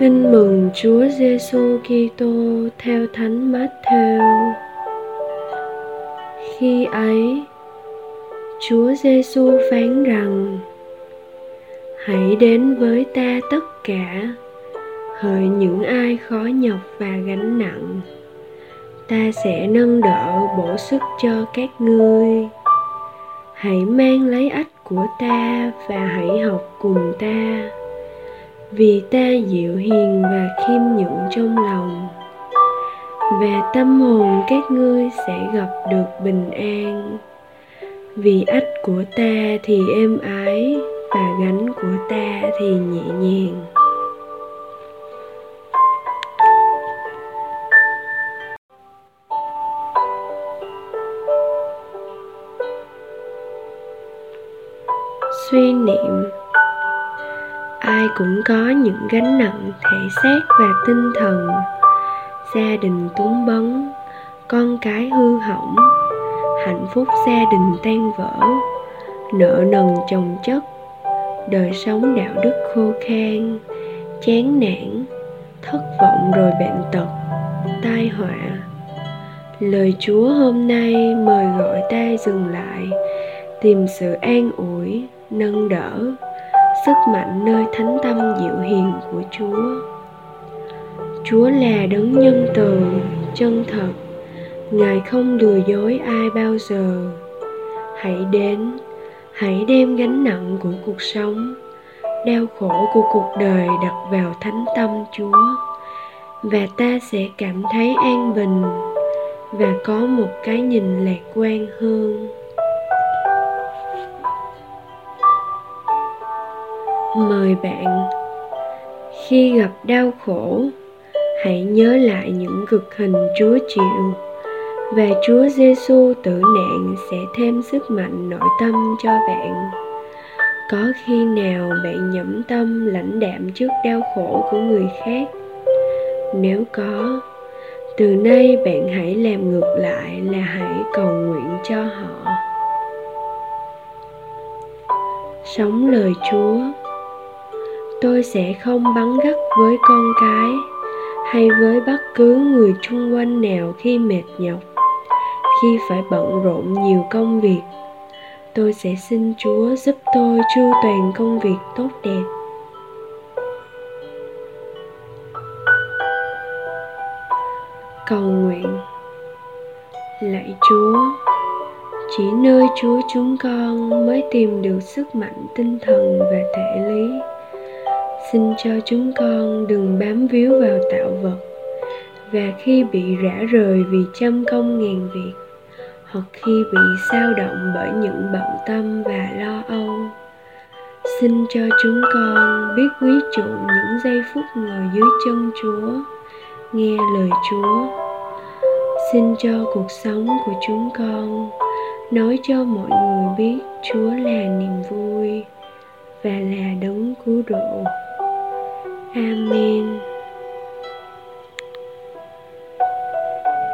Tin mừng Chúa Giêsu Kitô theo Thánh Matthew. Khi ấy, Chúa Giêsu phán rằng: Hãy đến với ta tất cả, hỡi những ai khó nhọc và gánh nặng. Ta sẽ nâng đỡ bổ sức cho các ngươi. Hãy mang lấy ách của ta và hãy học cùng ta vì ta dịu hiền và khiêm nhượng trong lòng. Và tâm hồn các ngươi sẽ gặp được bình an. Vì ách của ta thì êm ái và gánh của ta thì nhẹ nhàng. Suy niệm ai cũng có những gánh nặng thể xác và tinh thần. Gia đình túng bấn con cái hư hỏng, hạnh phúc gia đình tan vỡ, nợ nần chồng chất, đời sống đạo đức khô khan, chán nản, thất vọng rồi bệnh tật, tai họa. Lời chúa hôm nay mời gọi ta dừng lại, tìm sự an ủi, nâng đỡ sức mạnh nơi thánh tâm dịu hiền của Chúa. Chúa là đấng nhân từ, chân thật, Ngài không lừa dối ai bao giờ. Hãy đến, hãy đem gánh nặng của cuộc sống, đau khổ của cuộc đời đặt vào thánh tâm Chúa và ta sẽ cảm thấy an bình và có một cái nhìn lạc quan hơn. Mời bạn. Khi gặp đau khổ, hãy nhớ lại những cực hình chúa chịu và chúa giêsu tử nạn sẽ thêm sức mạnh nội tâm cho bạn. Có khi nào bạn nhẫn tâm lãnh đạm trước đau khổ của người khác? Nếu có, từ nay bạn hãy làm ngược lại là hãy cầu nguyện cho họ. Sống lời chúa tôi sẽ không bắn gắt với con cái hay với bất cứ người chung quanh nào khi mệt nhọc, khi phải bận rộn nhiều công việc. Tôi sẽ xin chúa giúp tôi chu toàn công việc tốt đẹp. Cầu nguyện. Lạy chúa, chỉ nơi chúa chúng con mới tìm được sức mạnh tinh thần và thể lý xin cho chúng con đừng bám víu vào tạo vật. Và khi bị rã rời vì trăm công ngàn việc, hoặc khi bị sao động bởi những bận tâm và lo âu, xin cho chúng con biết quý trọng những giây phút ngồi dưới chân chúa, nghe lời chúa. Xin cho cuộc sống của chúng con nói cho mọi người biết chúa là niềm vui và là đấng cứu độ. and mean.